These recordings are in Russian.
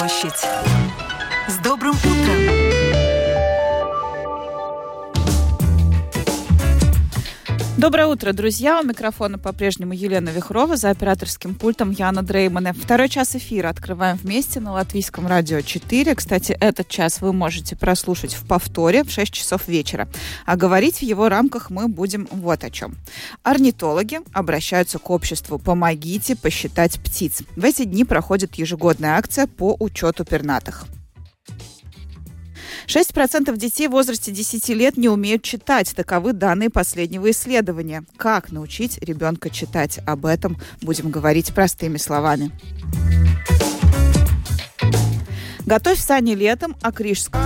площадь. Доброе утро, друзья. У микрофона по-прежнему Елена Вихрова, за операторским пультом Яна Дреймана. Второй час эфира открываем вместе на Латвийском радио 4. Кстати, этот час вы можете прослушать в повторе в 6 часов вечера. А говорить в его рамках мы будем вот о чем. Орнитологи обращаются к обществу «Помогите посчитать птиц». В эти дни проходит ежегодная акция по учету пернатых. 6% детей в возрасте 10 лет не умеют читать. Таковы данные последнего исследования. Как научить ребенка читать? Об этом будем говорить простыми словами. Готовь сани летом, а Крижском.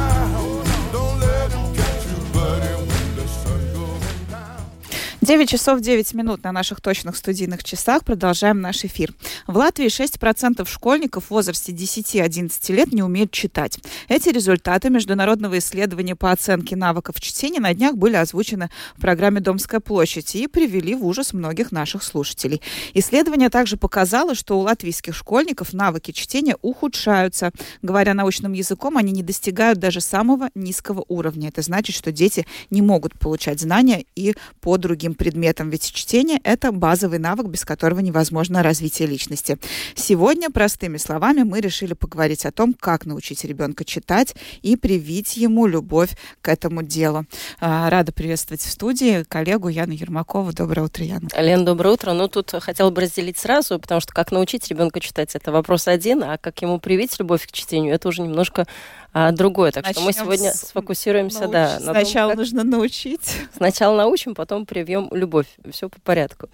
9 часов 9 минут на наших точных студийных часах. Продолжаем наш эфир. В Латвии 6% школьников в возрасте 10-11 лет не умеют читать. Эти результаты международного исследования по оценке навыков чтения на днях были озвучены в программе «Домская площадь» и привели в ужас многих наших слушателей. Исследование также показало, что у латвийских школьников навыки чтения ухудшаются. Говоря научным языком, они не достигают даже самого низкого уровня. Это значит, что дети не могут получать знания и по другим предметом, ведь чтение – это базовый навык, без которого невозможно развитие личности. Сегодня, простыми словами, мы решили поговорить о том, как научить ребенка читать и привить ему любовь к этому делу. А, рада приветствовать в студии коллегу Яну Ермакову. Доброе утро, Яна. Лен, доброе утро. Ну, тут хотела бы разделить сразу, потому что как научить ребенка читать – это вопрос один, а как ему привить любовь к чтению – это уже немножко а, другое. Так Начнем что мы сегодня с... сфокусируемся, научить. да. На Сначала том, как... нужно научить. Сначала научим, потом привьем любовь. Все по порядку.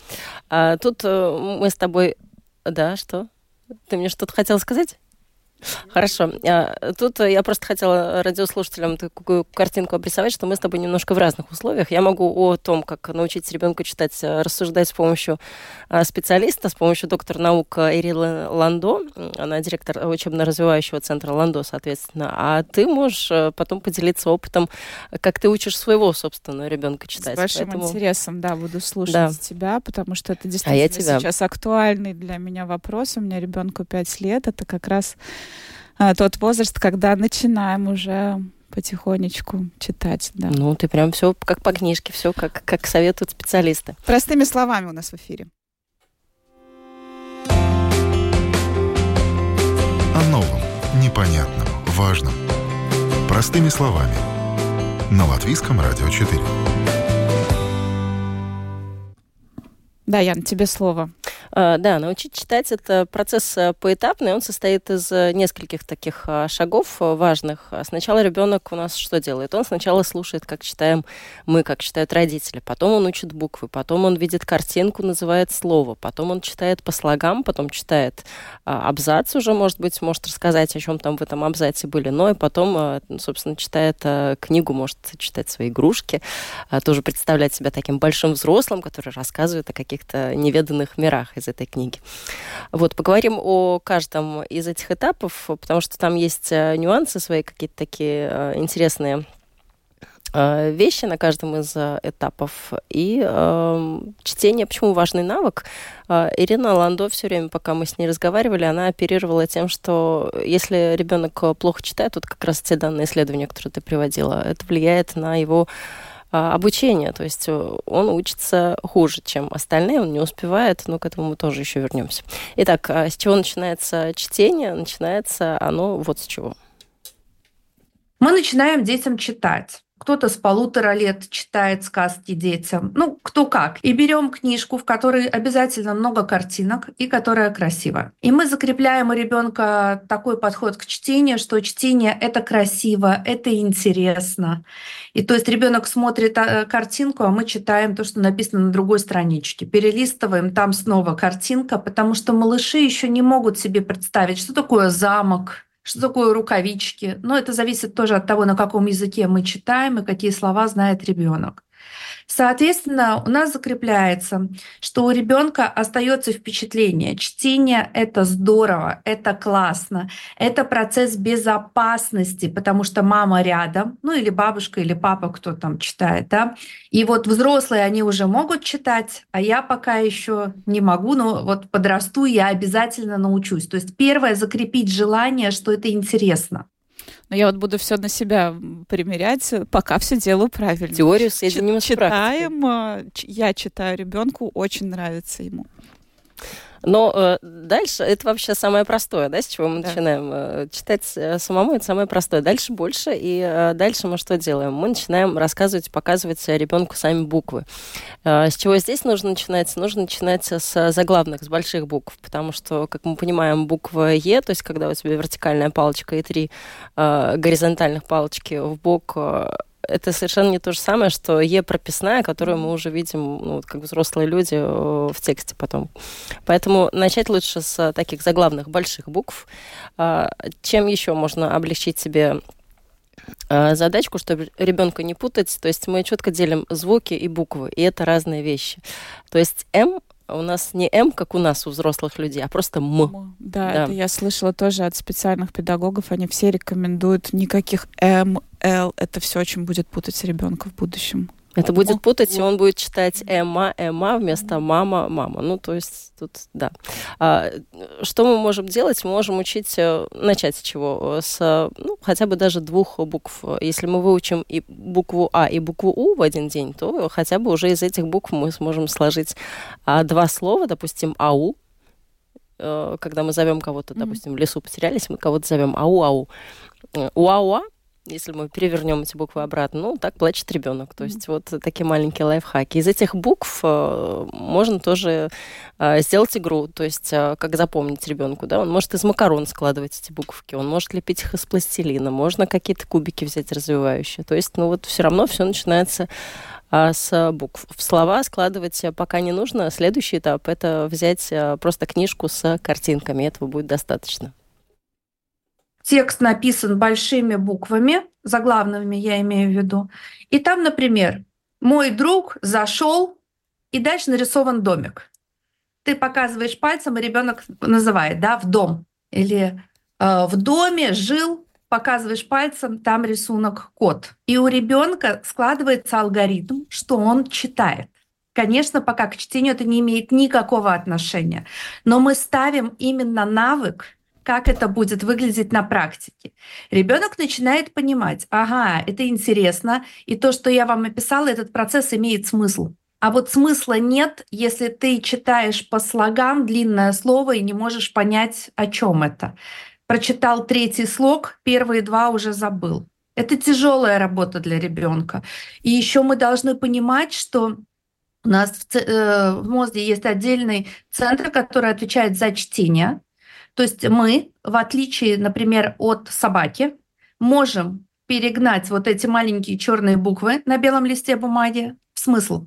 А, тут э, мы с тобой... Да, что? Ты мне что-то хотела сказать? Хорошо. А, тут я просто хотела радиослушателям такую картинку обрисовать, что мы с тобой немножко в разных условиях. Я могу о том, как научить ребенка читать, э, рассуждать с помощью а, специалиста, с помощью доктора наук Эрилы Ландо. Она директор учебно-развивающего центра Ландо, соответственно. А ты можешь э, потом поделиться опытом, как ты учишь своего собственного ребенка читать. С большим Поэтому... интересом, да, буду слушать да. тебя, потому что это действительно а я тебя... сейчас актуальный для меня вопрос. У меня ребенку 5 лет. Это как раз тот возраст, когда начинаем уже потихонечку читать. Да. Ну, ты прям все как по книжке, все как, как советуют специалисты. Простыми словами у нас в эфире. О новом, непонятном, важном. Простыми словами. На Латвийском радио 4. Да, Ян, тебе слово. А, да, научить читать это процесс э, поэтапный, он состоит из э, нескольких таких а, шагов э, важных. Сначала ребенок у нас что делает? Он сначала слушает, как читаем мы, как читают родители, потом он учит буквы, потом он видит картинку, называет слово, потом он читает по слогам, потом читает а, абзац уже, может быть, может рассказать, о чем там в этом абзаце были, но и потом, собственно, читает книгу, может читать свои игрушки, тоже представлять себя таким большим взрослым, который рассказывает о каких-то неведанных мирах из этой книги. Вот, поговорим о каждом из этих этапов, потому что там есть э, нюансы свои, какие-то такие э, интересные э, вещи на каждом из этапов. И э, чтение, почему важный навык? Ирина Ландо все время, пока мы с ней разговаривали, она оперировала тем, что если ребенок плохо читает, вот как раз те данные исследования, которые ты приводила, это влияет на его а, обучение, то есть э, он учится хуже, чем остальные, он не успевает, но к этому мы тоже еще вернемся. Итак, а с чего начинается чтение? Начинается оно вот с чего. Мы начинаем детям читать кто-то с полутора лет читает сказки детям, ну, кто как. И берем книжку, в которой обязательно много картинок и которая красива. И мы закрепляем у ребенка такой подход к чтению, что чтение — это красиво, это интересно. И то есть ребенок смотрит а, картинку, а мы читаем то, что написано на другой страничке. Перелистываем, там снова картинка, потому что малыши еще не могут себе представить, что такое замок, что такое рукавички? Но это зависит тоже от того, на каком языке мы читаем и какие слова знает ребенок. Соответственно, у нас закрепляется, что у ребенка остается впечатление. Чтение это здорово, это классно, это процесс безопасности, потому что мама рядом, ну или бабушка или папа, кто там читает, да. И вот взрослые они уже могут читать, а я пока еще не могу, но вот подрасту, я обязательно научусь. То есть первое закрепить желание, что это интересно. Но я вот буду все на себя примерять, пока все делаю правильно. Теорию соединим с Читаем, практикой. я читаю ребенку, очень нравится ему. Но э, дальше это вообще самое простое, да, с чего мы да. начинаем э, читать э, самому, это самое простое. Дальше больше, и э, дальше мы что делаем? Мы начинаем рассказывать, показывать ребенку сами буквы. Э, с чего здесь нужно начинать? Нужно начинать с заглавных, с больших букв, потому что, как мы понимаем, буква Е, то есть когда у тебя вертикальная палочка и три э, горизонтальных палочки в бок э, это совершенно не то же самое, что Е прописная, которую мы уже видим, ну, как взрослые люди э, в тексте потом. Поэтому начать лучше с таких заглавных больших букв. А, чем еще можно облегчить себе а, задачку, чтобы ребенка не путать. То есть мы четко делим звуки и буквы, и это разные вещи. То есть М у нас не М, как у нас у взрослых людей, а просто М. Да, да, это я слышала тоже от специальных педагогов. Они все рекомендуют никаких М, Л. Это все очень будет путать ребенка в будущем. Это будет путать, и он будет читать Эмма, Эмма вместо мама, мама. Ну, то есть тут, да. А, что мы можем делать? Мы можем учить, э, начать с чего? С, ну, хотя бы даже двух букв. Если мы выучим и букву А, и букву У в один день, то хотя бы уже из этих букв мы сможем сложить а, два слова, допустим, АУ, э, когда мы зовем кого-то, допустим, в лесу потерялись, мы кого-то зовем ау-ау. Э, уауа если мы перевернем эти буквы обратно, ну, так плачет ребенок. То есть вот такие маленькие лайфхаки. Из этих букв э, можно тоже э, сделать игру, то есть э, как запомнить ребенку, да, он может из макарон складывать эти буковки, он может лепить их из пластилина, можно какие-то кубики взять развивающие. То есть, ну вот все равно все начинается с букв. В слова складывать пока не нужно. Следующий этап – это взять просто книжку с картинками. Этого будет достаточно. Текст написан большими буквами, заглавными я имею в виду. И там, например, «Мой друг зашел», и дальше нарисован домик. Ты показываешь пальцем, и ребенок называет, да, в дом. Или э, в доме жил, показываешь пальцем, там рисунок кот. И у ребенка складывается алгоритм, что он читает. Конечно, пока к чтению это не имеет никакого отношения, но мы ставим именно навык как это будет выглядеть на практике. Ребенок начинает понимать, ага, это интересно, и то, что я вам описала, этот процесс имеет смысл. А вот смысла нет, если ты читаешь по слогам длинное слово и не можешь понять, о чем это. Прочитал третий слог, первые два уже забыл. Это тяжелая работа для ребенка. И еще мы должны понимать, что у нас в, э, в мозге есть отдельный центр, который отвечает за чтение, то есть мы, в отличие, например, от собаки, можем перегнать вот эти маленькие черные буквы на белом листе бумаги в смысл.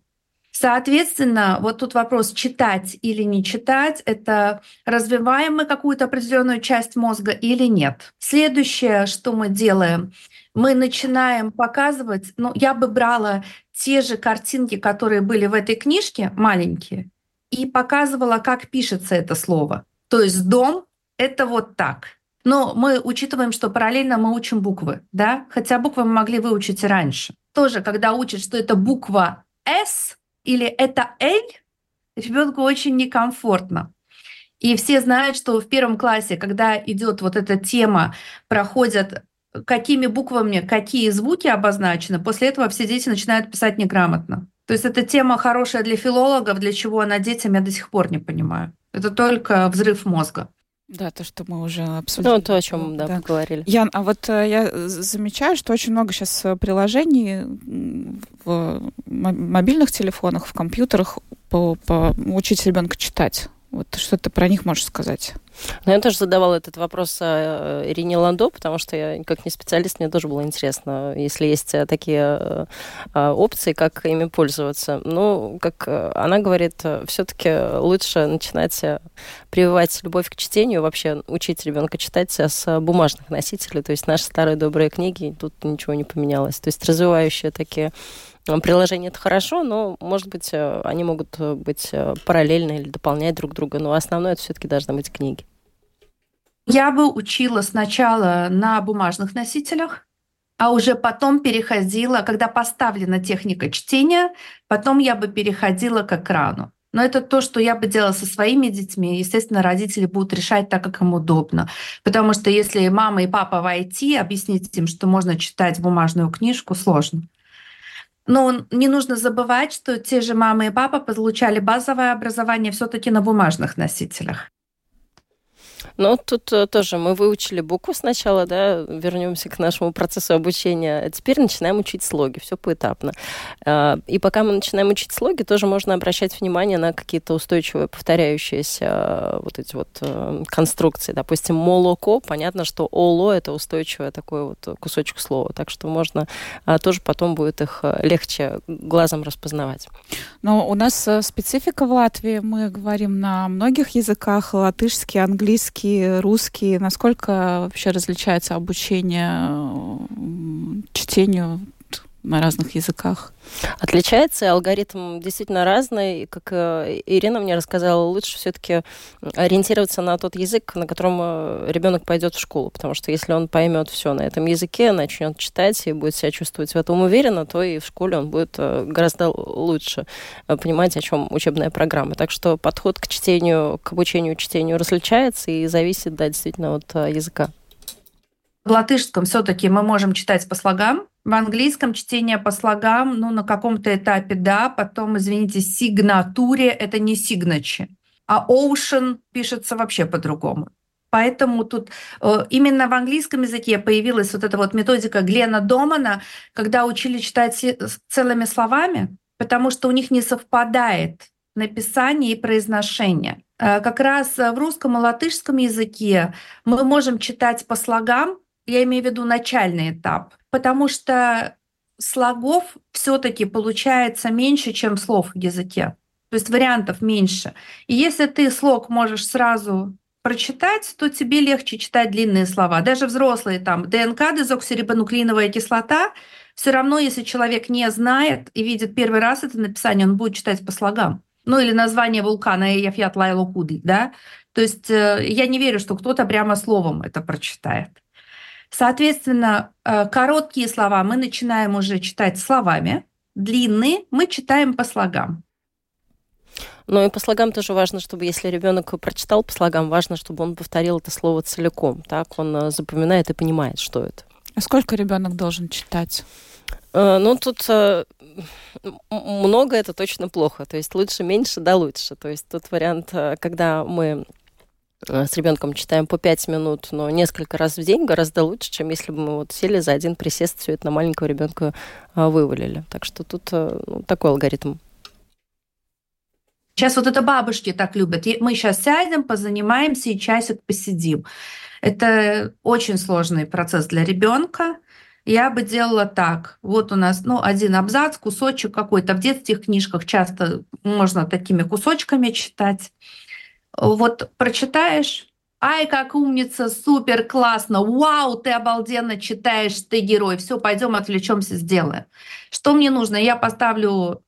Соответственно, вот тут вопрос читать или не читать, это развиваем мы какую-то определенную часть мозга или нет. Следующее, что мы делаем, мы начинаем показывать, ну, я бы брала те же картинки, которые были в этой книжке, маленькие, и показывала, как пишется это слово. То есть дом это вот так. Но мы учитываем, что параллельно мы учим буквы, да, хотя буквы мы могли выучить раньше. Тоже, когда учат, что это буква «С» или это «Л», ребенку очень некомфортно. И все знают, что в первом классе, когда идет вот эта тема, проходят какими буквами какие звуки обозначены, после этого все дети начинают писать неграмотно. То есть эта тема хорошая для филологов, для чего она детям, я до сих пор не понимаю. Это только взрыв мозга. Да, то, что мы уже обсудили. Ну, то, о чем да, да. поговорили. Ян, а вот э, я замечаю, что очень много сейчас э, приложений в мобильных телефонах, в компьютерах по, по учить ребенка читать. Вот что ты про них можешь сказать? Ну, я тоже задавала этот вопрос э, Ирине Ландо, потому что я, как не специалист, мне тоже было интересно, если есть э, такие э, опции, как ими пользоваться. Ну, как она говорит, все-таки лучше начинать прививать любовь к чтению, вообще учить ребенка читать с бумажных носителей, то есть наши старые добрые книги, тут ничего не поменялось. То есть развивающие такие приложения это хорошо, но, может быть, э, они могут э, быть э, параллельны или дополнять друг друга, но основное это все-таки должны быть книги. Я бы учила сначала на бумажных носителях, а уже потом переходила, когда поставлена техника чтения, потом я бы переходила к экрану. Но это то, что я бы делала со своими детьми. Естественно, родители будут решать так, как им удобно. Потому что если мама и папа в IT, объяснить им, что можно читать бумажную книжку, сложно. Но не нужно забывать, что те же мамы и папа получали базовое образование все-таки на бумажных носителях. Ну, тут э, тоже мы выучили букву сначала, да, вернемся к нашему процессу обучения, а теперь начинаем учить слоги, все поэтапно. А, и пока мы начинаем учить слоги, тоже можно обращать внимание на какие-то устойчивые повторяющиеся э, вот эти вот э, конструкции. Допустим, молоко, понятно, что оло это устойчивое такое вот кусочек слова, так что можно тоже потом будет их легче глазом распознавать. Но у нас специфика в Латвии, мы говорим на многих языках, латышский, английский, английский, русский, насколько вообще различается обучение чтению на разных языках? Отличается, алгоритм действительно разный. Как э, Ирина мне рассказала, лучше все-таки ориентироваться на тот язык, на котором э, ребенок пойдет в школу. Потому что если он поймет все на этом языке, начнет читать и будет себя чувствовать в этом уверенно, то и в школе он будет э, гораздо лучше понимать, о чем учебная программа. Так что подход к чтению, к обучению чтению различается и зависит, да, действительно от языка. В латышском все-таки мы можем читать по слогам, в английском чтение по слогам, ну, на каком-то этапе, да, потом, извините, сигнатуре — это не сигначи, а ocean пишется вообще по-другому. Поэтому тут э, именно в английском языке появилась вот эта вот методика Глена Домана, когда учили читать целыми словами, потому что у них не совпадает написание и произношение. Э, как раз в русском и латышском языке мы можем читать по слогам, я имею в виду начальный этап, потому что слогов все-таки получается меньше, чем слов в языке. То есть вариантов меньше. И если ты слог можешь сразу прочитать, то тебе легче читать длинные слова. Даже взрослые там ДНК, дезоксирибонуклеиновая кислота, все равно, если человек не знает и видит первый раз это написание, он будет читать по слогам. Ну или название вулкана Эйяфьят Лайлокуди, да? То есть э, я не верю, что кто-то прямо словом это прочитает. Соответственно, э, короткие слова мы начинаем уже читать словами, длинные мы читаем по слогам. Ну и по слогам тоже важно, чтобы если ребенок прочитал по слогам, важно, чтобы он повторил это слово целиком. Так он э, запоминает и понимает, что это. А сколько ребенок должен читать? Э, ну, тут много это точно плохо. То есть лучше меньше, да лучше. То есть тут вариант, когда мы с ребенком читаем по 5 минут, но несколько раз в день гораздо лучше, чем если бы мы вот сели за один присест все это на маленького ребенка э, вывалили. Так что тут э, ну, такой алгоритм. Сейчас вот это бабушки так любят. Мы сейчас сядем, позанимаемся и часик посидим. Это очень сложный процесс для ребенка. Я бы делала так. Вот у нас ну, один абзац, кусочек какой-то. В детских книжках часто можно такими кусочками читать вот прочитаешь, ай, как умница, супер, классно, вау, ты обалденно читаешь, ты герой, все, пойдем отвлечемся, сделаем. Что мне нужно? Я поставлю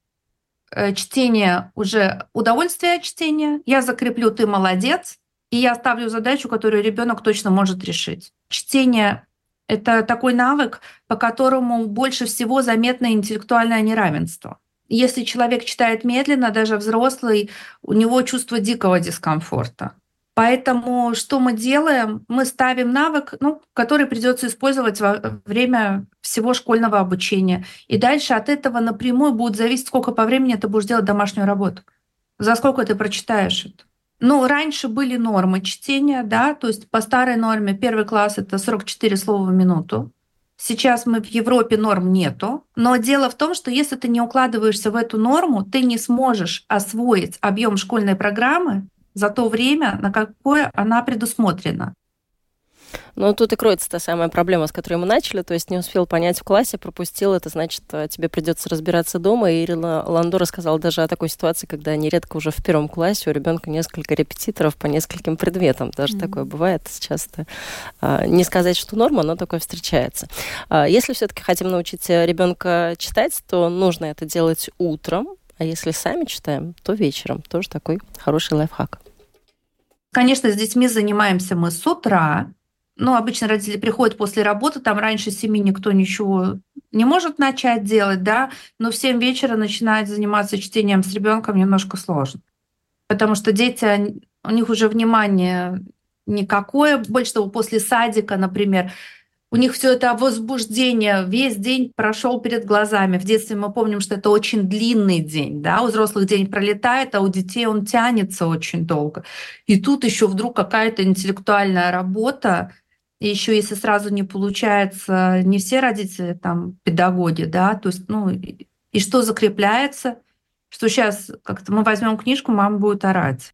э, чтение уже удовольствие от чтения, я закреплю «ты молодец», и я ставлю задачу, которую ребенок точно может решить. Чтение — это такой навык, по которому больше всего заметно интеллектуальное неравенство. Если человек читает медленно, даже взрослый, у него чувство дикого дискомфорта. Поэтому что мы делаем? Мы ставим навык, ну, который придется использовать во время всего школьного обучения. И дальше от этого напрямую будет зависеть, сколько по времени ты будешь делать домашнюю работу. За сколько ты прочитаешь это. Ну, раньше были нормы чтения, да, то есть по старой норме первый класс это 44 слова в минуту. Сейчас мы в Европе норм нету, но дело в том, что если ты не укладываешься в эту норму, ты не сможешь освоить объем школьной программы за то время, на какое она предусмотрена. Ну, тут и кроется та самая проблема, с которой мы начали, то есть не успел понять в классе, пропустил, это значит, э, тебе придется разбираться дома. И Ирина Ландо рассказала даже о такой ситуации, когда нередко уже в первом классе у ребенка несколько репетиторов по нескольким предметам. Даже mm-hmm. такое бывает сейчас. -то. А, не сказать, что норма, но такое встречается. А, если все-таки хотим научить ребенка читать, то нужно это делать утром, а если сами читаем, то вечером. Тоже такой хороший лайфхак. Конечно, с детьми занимаемся мы с утра, ну, обычно родители приходят после работы, там раньше семи никто ничего не может начать делать, да, но в 7 вечера начинать заниматься чтением с ребенком немножко сложно. Потому что дети, у них уже внимание никакое, больше того, после садика, например, у них все это возбуждение весь день прошел перед глазами. В детстве мы помним, что это очень длинный день, да, у взрослых день пролетает, а у детей он тянется очень долго. И тут еще вдруг какая-то интеллектуальная работа, и еще если сразу не получается, не все родители там педагоги, да, то есть, ну, и что закрепляется, что сейчас как-то мы возьмем книжку, мама будет орать.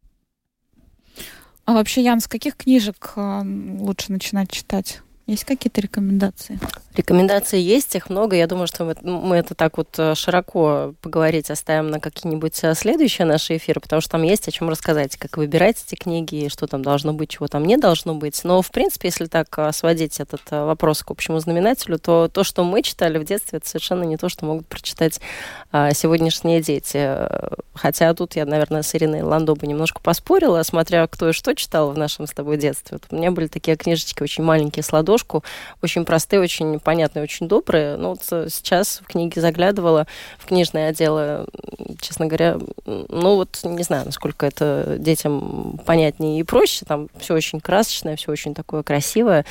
А вообще, Ян, с каких книжек лучше начинать читать? Есть какие-то рекомендации? Рекомендации есть, их много. Я думаю, что мы это так вот э, широко поговорить оставим на какие-нибудь э, следующие наши эфиры, потому что там есть о чем рассказать, как выбирать эти книги, что там должно быть, чего там не должно быть. Но, в принципе, если так э, сводить этот вопрос к общему знаменателю, то то, что мы читали в детстве, это совершенно не то, что могут прочитать сегодняшние дети. Хотя тут я, наверное, с Ириной Ландо бы немножко поспорила, смотря кто и что читал в нашем с тобой детстве. Вот у меня были такие книжечки очень маленькие с ладошку, очень простые, очень понятные, очень добрые. Но вот сейчас в книге заглядывала, в книжное отделы, честно говоря, ну вот не знаю, насколько это детям понятнее и проще. Там все очень красочное, все очень такое красивое.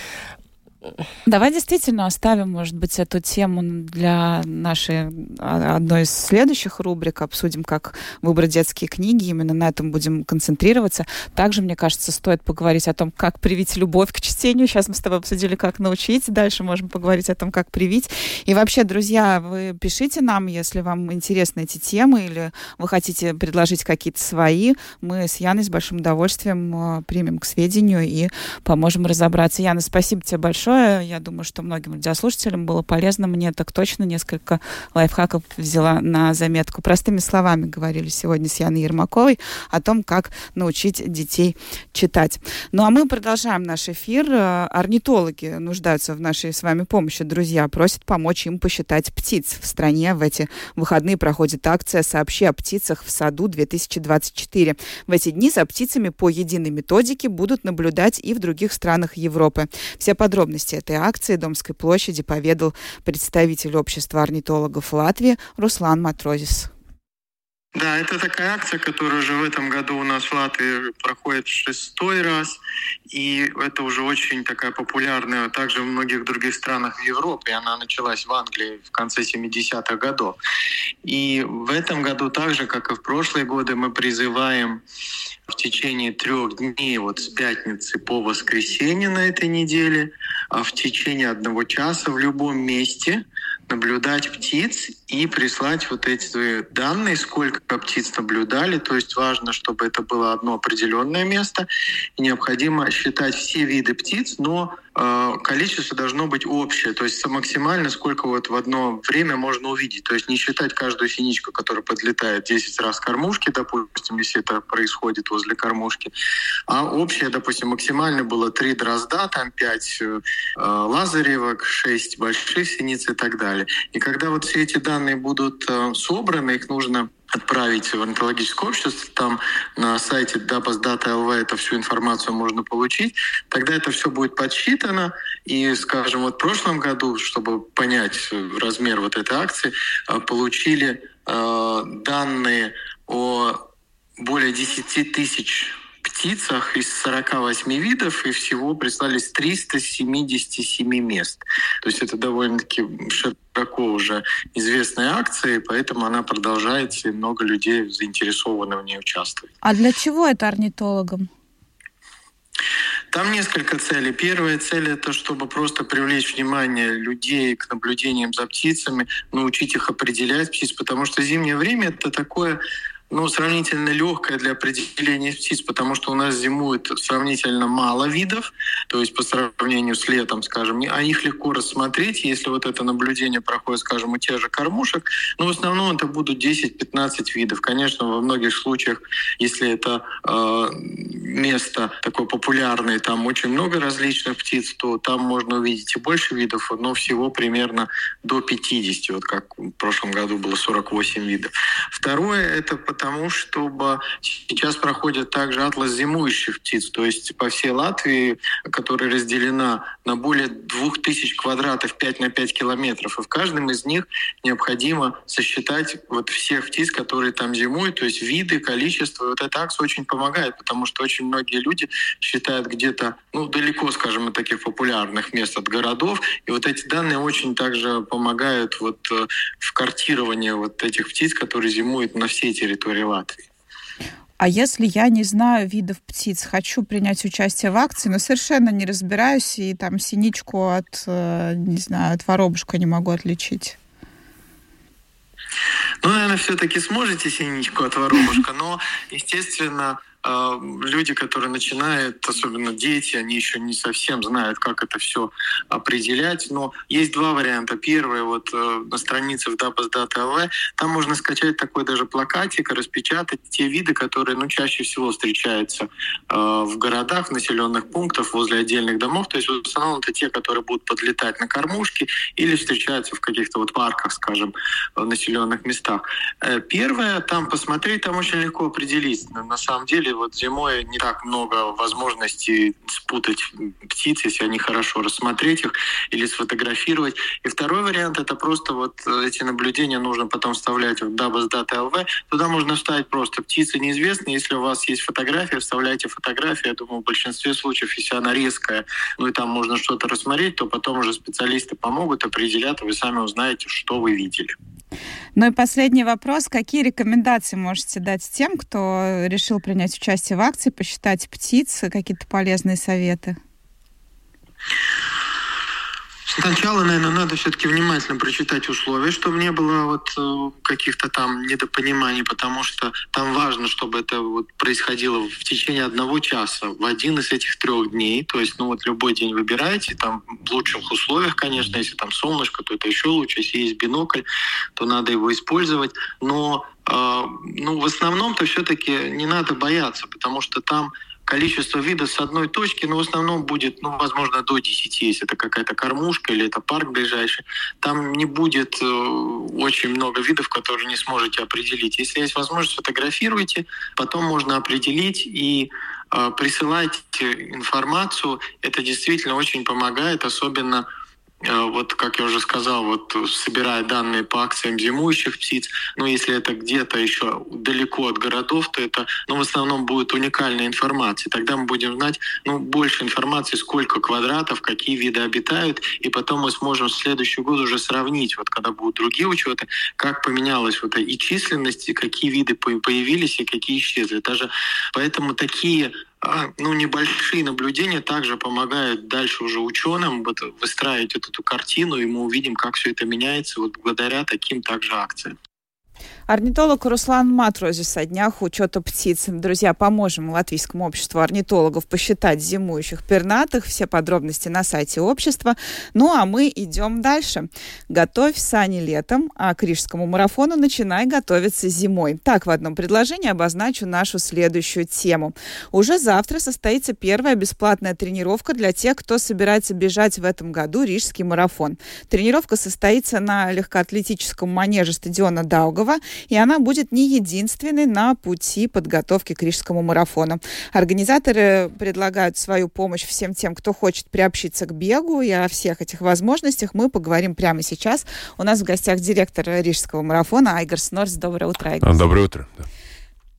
Давай действительно оставим, может быть, эту тему для нашей а, одной из следующих рубрик. Обсудим, как выбрать детские книги. Именно на этом будем концентрироваться. Также, мне кажется, стоит поговорить о том, как привить любовь к чтению. Сейчас мы с тобой обсудили, как научить. Дальше можем поговорить о том, как привить. И вообще, друзья, вы пишите нам, если вам интересны эти темы или вы хотите предложить какие-то свои. Мы с Яной с большим удовольствием а, примем к сведению и поможем разобраться. Яна, спасибо тебе большое большое. Я думаю, что многим радиослушателям было полезно. Мне так точно несколько лайфхаков взяла на заметку. Простыми словами говорили сегодня с Яной Ермаковой о том, как научить детей читать. Ну а мы продолжаем наш эфир. Орнитологи нуждаются в нашей с вами помощи. Друзья просят помочь им посчитать птиц. В стране в эти выходные проходит акция «Сообщи о птицах в саду 2024». В эти дни за птицами по единой методике будут наблюдать и в других странах Европы. Все подробности подробности этой акции Домской площади поведал представитель общества орнитологов Латвии Руслан Матрозис. Да, это такая акция, которая уже в этом году у нас в Латвии проходит шестой раз. И это уже очень такая популярная также в многих других странах в Европе. Она началась в Англии в конце 70-х годов. И в этом году так же, как и в прошлые годы, мы призываем в течение трех дней, вот с пятницы по воскресенье на этой неделе, а в течение одного часа в любом месте наблюдать птиц и прислать вот эти данные, сколько птиц наблюдали. То есть важно, чтобы это было одно определенное место. И необходимо считать все виды птиц, но количество должно быть общее. То есть максимально сколько вот в одно время можно увидеть. То есть не считать каждую синичку, которая подлетает 10 раз к кормушке, допустим, если это происходит возле кормушки. А общее, допустим, максимально было 3 дрозда, там 5 э, лазаревок, 6 больших синиц и так далее. И когда вот все эти данные будут э, собраны, их нужно отправить в орнитологическое общество, там на сайте dapos.data.lv эту всю информацию можно получить, тогда это все будет подсчитано, и, скажем, вот в прошлом году, чтобы понять размер вот этой акции, э, получили э, данные о более 10 тысяч птицах из 48 видов, и всего прислались 377 мест. То есть это довольно-таки широко уже известная акция, и поэтому она продолжается, и много людей заинтересованы в ней участвовать. А для чего это орнитологам? Там несколько целей. Первая цель — это чтобы просто привлечь внимание людей к наблюдениям за птицами, научить их определять птиц, потому что зимнее время — это такое ну, сравнительно легкая для определения птиц, потому что у нас зимует сравнительно мало видов, то есть по сравнению с летом, скажем, а их легко рассмотреть, если вот это наблюдение проходит, скажем, у тех же кормушек, но в основном это будут 10-15 видов. Конечно, во многих случаях, если это э, место такое популярное, там очень много различных птиц, то там можно увидеть и больше видов, но всего примерно до 50, вот как в прошлом году было 48 видов. Второе, это потому, чтобы сейчас проходит также атлас зимующих птиц, то есть по всей Латвии, которая разделена на более 2000 квадратов 5 на 5 километров, и в каждом из них необходимо сосчитать вот всех птиц, которые там зимуют, то есть виды, количество. Вот эта акция очень помогает, потому что очень многие люди считают где-то, ну, далеко, скажем, от таких популярных мест, от городов, и вот эти данные очень также помогают вот э, в картировании вот этих птиц, которые зимуют на всей территории Латвии. А если я не знаю видов птиц, хочу принять участие в акции, но совершенно не разбираюсь и там синичку от, э, не знаю, от воробушка не могу отличить? Ну, наверное, все-таки сможете синичку от воробушка, но, естественно, люди, которые начинают, особенно дети, они еще не совсем знают, как это все определять. Но есть два варианта. Первый, вот э, на странице в DAPAS.lv, там можно скачать такой даже плакатик, распечатать те виды, которые ну, чаще всего встречаются э, в городах, в населенных пунктах, возле отдельных домов. То есть в основном это те, которые будут подлетать на кормушки или встречаются в каких-то вот парках, скажем, в населенных местах. Э, первое, там посмотреть, там очень легко определить. На самом деле вот зимой не так много возможностей спутать птиц, если они хорошо рассмотреть их или сфотографировать. И второй вариант — это просто вот эти наблюдения нужно потом вставлять в DABAS.LV. Туда можно вставить просто птицы неизвестные. Если у вас есть фотография, вставляйте фотографию. Я думаю, в большинстве случаев, если она резкая, ну и там можно что-то рассмотреть, то потом уже специалисты помогут, определят, и вы сами узнаете, что вы видели. Ну и последний вопрос. Какие рекомендации можете дать тем, кто решил принять участие в акции, посчитать птиц, какие-то полезные советы? Сначала, наверное, надо все-таки внимательно прочитать условия, чтобы не было вот э, каких-то там недопониманий, потому что там важно, чтобы это вот происходило в течение одного часа, в один из этих трех дней. То есть, ну вот любой день выбираете, там в лучших условиях, конечно, если там солнышко, то это еще лучше. Если есть бинокль, то надо его использовать. Но э, ну, в основном-то все-таки не надо бояться, потому что там количество видов с одной точки, но в основном будет, ну, возможно, до 10, если это какая-то кормушка или это парк ближайший. Там не будет э, очень много видов, которые не сможете определить. Если есть возможность, фотографируйте, потом можно определить и э, присылайте информацию. Это действительно очень помогает, особенно Э, вот, как я уже сказал, вот собирая данные по акциям зимующих птиц, ну, если это где-то еще далеко от городов, то это, ну, в основном будет уникальная информация. Тогда мы будем знать, ну, больше информации, сколько квадратов, какие виды обитают, и потом мы сможем в следующий год уже сравнить, вот когда будут другие учеты, как поменялась вот и численность, и какие виды появились, и какие исчезли. Даже поэтому такие ну, небольшие наблюдения также помогают дальше уже ученым выстраивать вот эту картину, и мы увидим, как все это меняется вот благодаря таким также акциям. Орнитолог Руслан Матрозис со днях учета птиц. Друзья, поможем Латвийскому обществу орнитологов посчитать зимующих пернатых. Все подробности на сайте общества. Ну, а мы идем дальше. Готовь сани летом, а к рижскому марафону начинай готовиться зимой. Так, в одном предложении обозначу нашу следующую тему. Уже завтра состоится первая бесплатная тренировка для тех, кто собирается бежать в этом году рижский марафон. Тренировка состоится на легкоатлетическом манеже стадиона Даугова и она будет не единственной на пути подготовки к Рижскому марафону. Организаторы предлагают свою помощь всем тем, кто хочет приобщиться к бегу, и о всех этих возможностях мы поговорим прямо сейчас. У нас в гостях директор Рижского марафона Айгар Снорс. Доброе утро, Айгар. Доброе утро.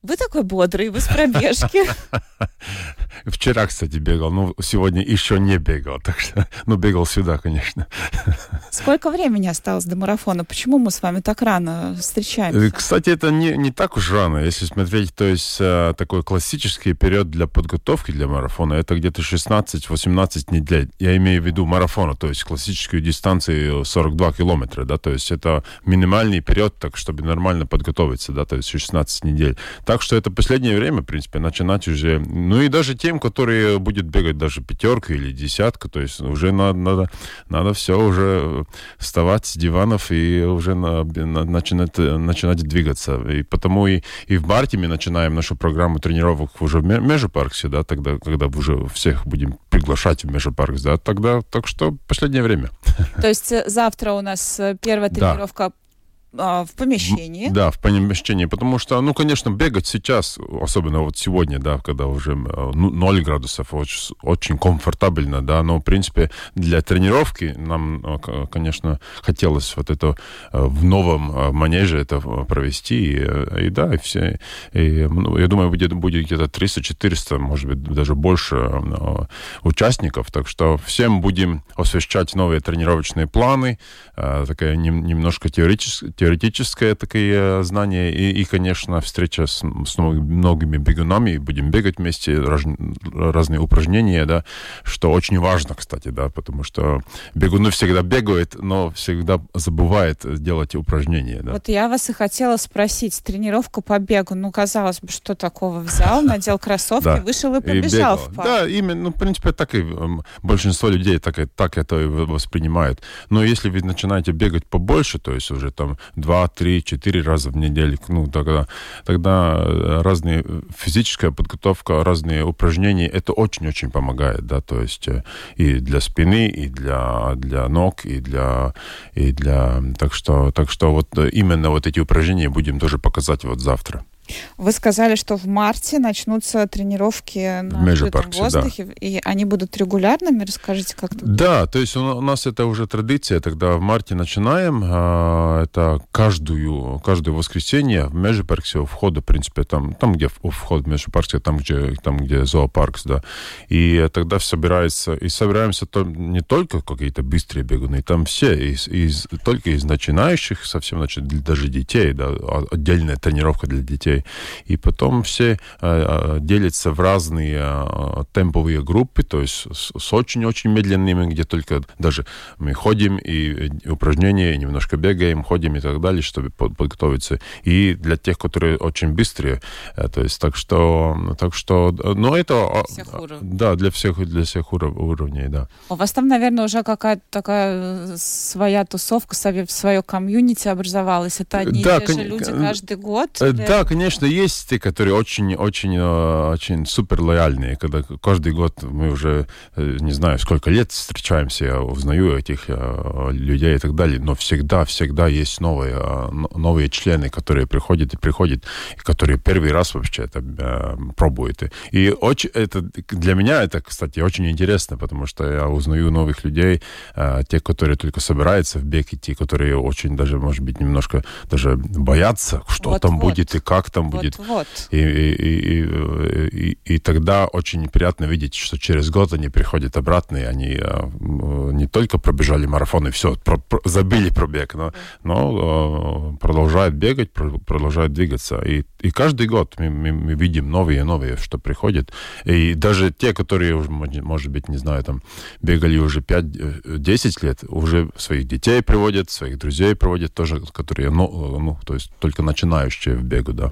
Вы такой бодрый, вы с пробежки. вчера, кстати, бегал, ну, сегодня еще не бегал, так что, ну, бегал сюда, конечно. Сколько времени осталось до марафона? Почему мы с вами так рано встречаемся? Кстати, это не, не так уж рано, если смотреть, то есть такой классический период для подготовки для марафона, это где-то 16-18 недель. Я имею в виду марафона, то есть классическую дистанцию 42 километра, да, то есть это минимальный период, так, чтобы нормально подготовиться, да, то есть 16 недель. Так что это последнее время, в принципе, начинать уже, ну и даже тем, которые будет бегать даже пятерка или десятка, то есть уже надо, надо, надо все уже вставать с диванов и уже на, на, начинать, начинать двигаться. И потому и, и в марте мы начинаем нашу программу тренировок уже в Межапарксе, да, тогда, когда уже всех будем приглашать в Межапаркс, да, тогда, так что последнее время. То есть э, завтра у нас э, первая тренировка а, в помещении. Да, в помещении, потому что, ну, конечно, бегать сейчас, особенно вот сегодня, да, когда уже ну, 0 градусов, очень, очень комфортабельно, да, но, в принципе, для тренировки нам, э, конечно, хотелось вот это э, в новом э, манеже это провести, и, и да, и все, и, ну, я думаю, будет, будет где-то 300-400, может быть, даже больше участников, так что всем будем освещать новые тренировочные планы, такая немножко теоретическая теоретическое такое знание и, и конечно, встреча с, с многими бегунами, будем бегать вместе, раз, разные упражнения, да, что очень важно, кстати, да, потому что бегуны всегда бегают, но всегда забывают делать упражнения, да. Вот я вас и хотела спросить, тренировка по бегу, ну, казалось бы, что такого взял, надел кроссовки, вышел и побежал в парк. Да, именно, ну, в принципе, так и большинство людей так, так это и воспринимают. Но если вы начинаете бегать побольше, то есть уже там два, три, четыре раза в неделю. Ну, тогда, тогда э, разные физическая подготовка, разные упражнения, это очень-очень помогает, да, то есть э, и для спины, и для, для ног, и для, и для, так что, так что вот э, именно вот эти упражнения будем тоже показать вот завтра. Вы сказали, что в марте начнутся тренировки на открытом воздухе, да. и они будут регулярными. Расскажите, как это Да, то есть у нас это уже традиция. Тогда в марте начинаем. А, это каждую, каждое воскресенье в Межипарксе у входа, в принципе, там, там где вход в Межипарксе, там где, там, где зоопарк, да. И тогда собирается, и собираемся то, не только какие-то быстрые бегуны, там все, из, из, только из начинающих, совсем, значит, даже детей, да, отдельная тренировка для детей детей. И потом все э, делятся в разные э, темповые группы, то есть с очень-очень медленными, где только даже мы ходим и, упражнения, и немножко бегаем, ходим и так далее, чтобы подготовиться. И для тех, которые очень быстрые, э, то есть так что, так что, но это, всех да, для всех, для всех уровней, да. У вас там, наверное, уже какая-то такая своя тусовка, свое комьюнити образовалась. Это одни да, и те же люди каждый год? Да, конечно конечно, есть те, которые очень-очень э, очень супер лояльные, когда каждый год мы уже, э, не знаю, сколько лет встречаемся, я узнаю этих э, людей и так далее, но всегда-всегда есть новые, новые члены, которые приходят и приходят, и которые первый раз вообще это пробуют. И очень, это, для меня это, кстати, очень интересно, потому что я узнаю новых людей, те, которые только собираются в бег, и те, которые очень даже, может быть, немножко даже боятся, что вот, там вот. будет и как там будет. Вот, И, и, и, и, и тогда очень приятно видеть, что через год они приходят обратно, и они э, не только пробежали марафон и все, про, про, забили пробег, но, но э, продолжают бегать, продолжают двигаться. И, и каждый год мы, мы, мы видим новые и новые, что приходят. И даже те, которые, может быть, не знаю, там бегали уже 5-10 э, лет, уже своих детей приводят, своих друзей приводят тоже, которые, ну, ну то есть только начинающие в бегу, да.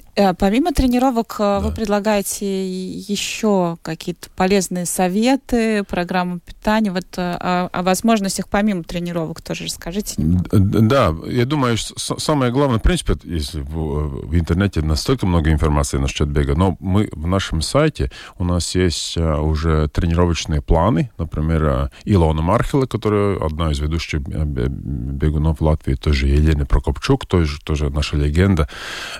Э, помимо тренировок, э, да. вы предлагаете еще какие-то полезные советы, программу питания, вот э, о, о возможностях помимо тренировок тоже расскажите. Да, я думаю, самое главное, в принципе, если в, в интернете настолько много информации насчет бега, но мы в нашем сайте, у нас есть уже тренировочные планы, например, Илона Мархела, которая одна из ведущих бегунов Латвии, тоже Елена Прокопчук, тоже, тоже наша легенда,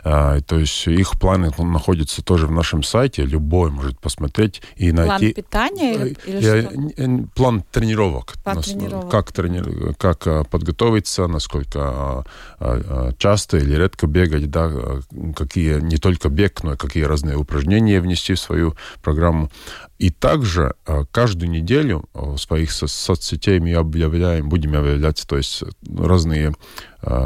то есть что их планы находятся тоже в нашем сайте, любой может посмотреть и найти... План питания или, Э, или э, что? э, План тренировок. План Нас- тренировок. Как, трени- как э, подготовиться, насколько э, э, часто или редко бегать, да, э, какие не только бег, но и какие разные упражнения внести в свою программу. И также э, каждую неделю э, в своих со- соцсетей мы объявляем, будем объявлять, то есть э, разные, э,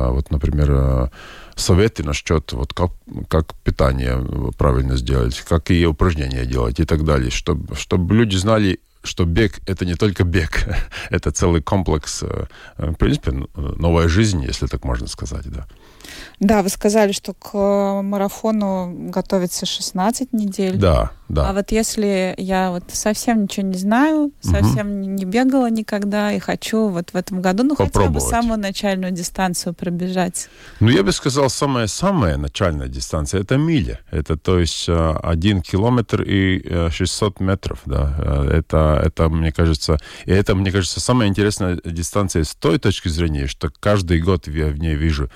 вот, например, э, советы насчет вот как, как питание правильно сделать, какие упражнения делать и так далее, чтобы, чтобы люди знали, что бег — это не только бег, это целый комплекс, э, в принципе, новая жизнь, если так можно сказать, да. Да, вы сказали, что к э, марафону готовится 16 недель. Да, да. А вот если я вот совсем ничего не знаю, совсем не- не бегала никогда и хочу вот в этом году, ну хотя бы самую начальную дистанцию пробежать. Ну, я бы сказал, самая-самая начальная дистанция — это миля. Это, то есть, э, один километр и э, 600 метров, да. Э, Это, это, мне кажется, и это, мне кажется, самая интересная дистанция с той точки зрения, что каждый год я в ней вижу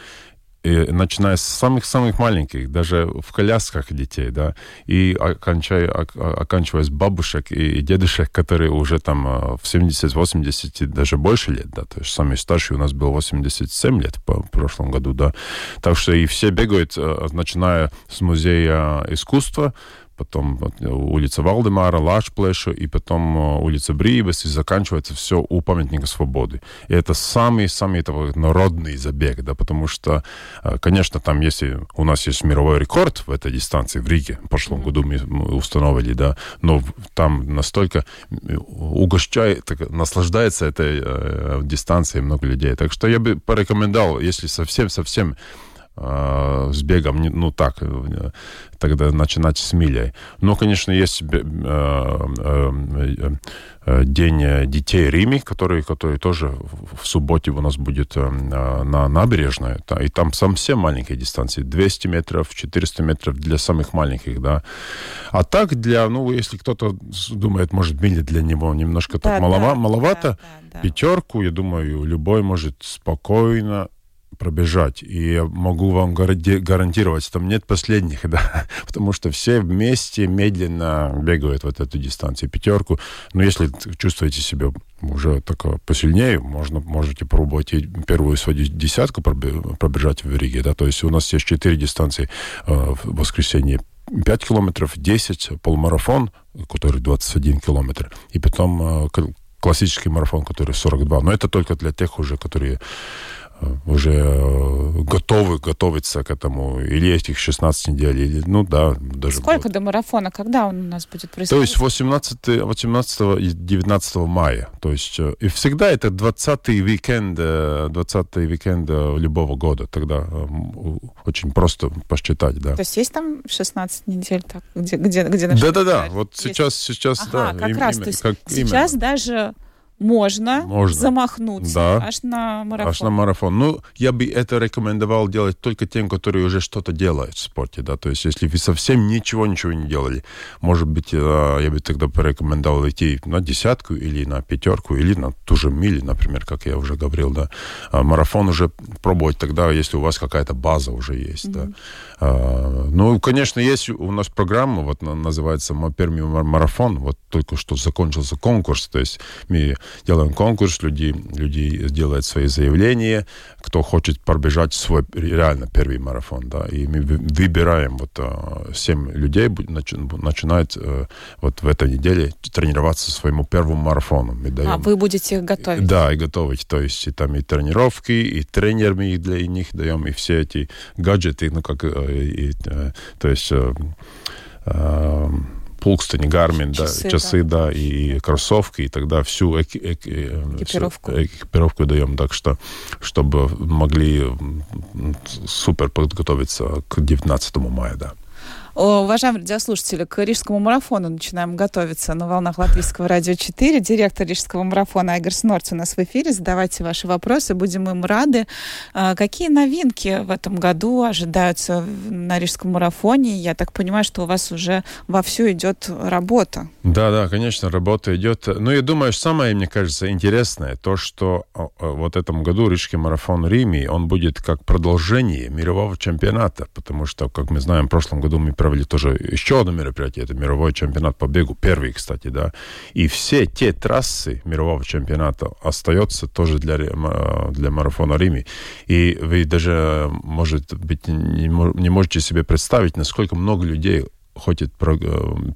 и начиная с самых-самых маленьких, даже в колясках детей, да, и окончая, ок- оканчивая с бабушек и дедушек, которые уже там э, в 70-80 и даже больше лет, да, то есть самый старший у нас был 87 лет по прошлом году, да, так что и все бегают, э, начиная с музея искусства, потом э, улица Валдемара, Лашплеша, и потом э, улица Бриебес, и заканчивается все у памятника свободы. И это самый-самый такой народный забег, да, потому что, э, конечно, там если у нас есть мировой рекорд в этой дистанции в Риге, в прошлом году мы, установили, да, но там настолько угощает, так, наслаждается этой э, дистанцией много людей. Так что я бы порекомендовал, если совсем-совсем э, с бегом, ну так, э, тогда начинать с милей. Но, конечно, есть э, э, День детей Риме, который, который тоже в субботе у нас будет на набережной. И там совсем маленькие дистанции. 200 метров, 400 метров для самых маленьких, да. А так для, ну, если кто-то думает, может, мили для него немножко так Да, малова- маловато, да, да, да. пятерку, я думаю, любой может спокойно пробежать. И я могу вам гаранти- гарантировать, там нет последних, да, потому что все вместе медленно бегают вот эту дистанцию, пятерку. Но если чувствуете себя уже так посильнее, можно, можете пробовать и первую свою десятку пробе- пробежать в Риге, да, то есть у нас есть четыре дистанции э, в воскресенье 5 километров, 10, полумарафон, который 21 километр, и потом э, кл- классический марафон, который 42. Но это только для тех уже, которые уже э, готовы готовиться к этому, или этих 16 недель, или, ну да, даже Сколько год. до марафона? Когда он у нас будет То происходить? есть 18, 18 и 19 мая. То есть э, и всегда это 20 уикенд, э, 20 уикенд любого года. Тогда э, очень просто посчитать, да. То есть есть там 16 недель, так, где, где, где Да-да-да, вот Есть. сейчас, сейчас, Ага, да. как им- раз. именно- То есть как сейчас именно. даже можно, Можно. замахнуться Да. аж на марафон. Аж на марафон. Ну, я бы это рекомендовал делать только тем, которые уже что-то делают в спорте, да. То есть, если вы совсем ничего-ничего не делали, может быть, э, я бы тогда порекомендовал идти на десятку или на пятерку, или на ту же милю, например, как я уже говорил, да. А марафон уже пробовать тогда, если у вас какая-то база уже есть, да. А, ну, конечно, есть у нас программа, вот на- называется «Мой первый мар- марафон», вот только что закончился конкурс, то есть мы делаем конкурс, люди, люди делают свои заявления, кто хочет пробежать свой реально первый марафон, да, и мы вы- выбираем вот а, семь людей, начинают э, вот в этой неделе тренироваться своему первому марафону. Мы даем, А вы будете их готовить? да, и готовить. То есть и там и тренировки, и тренер мы их для них даем, и все эти гаджеты, ну как, э, и, э, то есть э, э, Пулкстон, Гармин, да, Часы, часы, да, и кроссовки, и тогда всю эки- эки- Экипировку. всю экипировку даем, так что, чтобы могли супер подготовиться к 19 мая, да. Уважаемые радиослушатели, к Рижскому марафону начинаем готовиться на волнах Латвийского радио 4. Директор Рижского марафона Айгерс Норц у нас в эфире. Задавайте ваши вопросы, будем им рады. А, какие новинки в этом году ожидаются на Рижском марафоне? Я так понимаю, что у вас уже вовсю идет работа. Да, да, конечно, работа идет. Но я думаю, самое, мне кажется, интересное, то, что вот этом году Рижский марафон Риме, он будет как продолжение мирового чемпионата, потому что, как мы знаем, в прошлом году мы провели тоже еще одно мероприятие, это мировой чемпионат по бегу, первый, кстати, да, и все те трассы мирового чемпионата остаются тоже для, для марафона Риме. И вы даже, может быть, не, не можете себе представить, насколько много людей хочет э,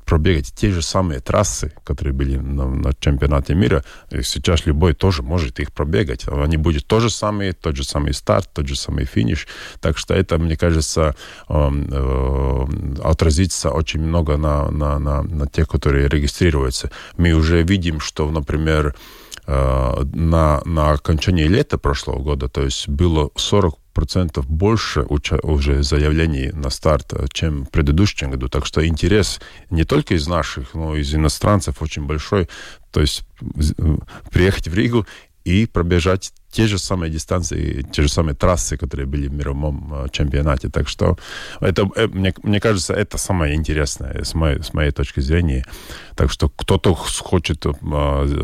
пробегать те же самые трассы, которые были на, на чемпионате мира, сейчас любой тоже может их пробегать. Они будут то же самые, тот же самый старт, тот же самый финиш. Так что это, мне кажется, э, э, отразится очень много на, на, на, на тех, которые регистрируются. Мы уже видим, что, например, на, на окончании лета прошлого года, то есть было 40 процентов больше уже заявлений на старт, э, чем в предыдущем году. Так что интерес не только из наших, но и из иностранцев очень большой. То есть э, приехать в Ригу и пробежать те же самые дистанции, те же самые трассы, которые были в мировом э, чемпионате. Так что это, мне, мне кажется, это самое интересное с моей, с моей точки зрения. Так что кто-то хочет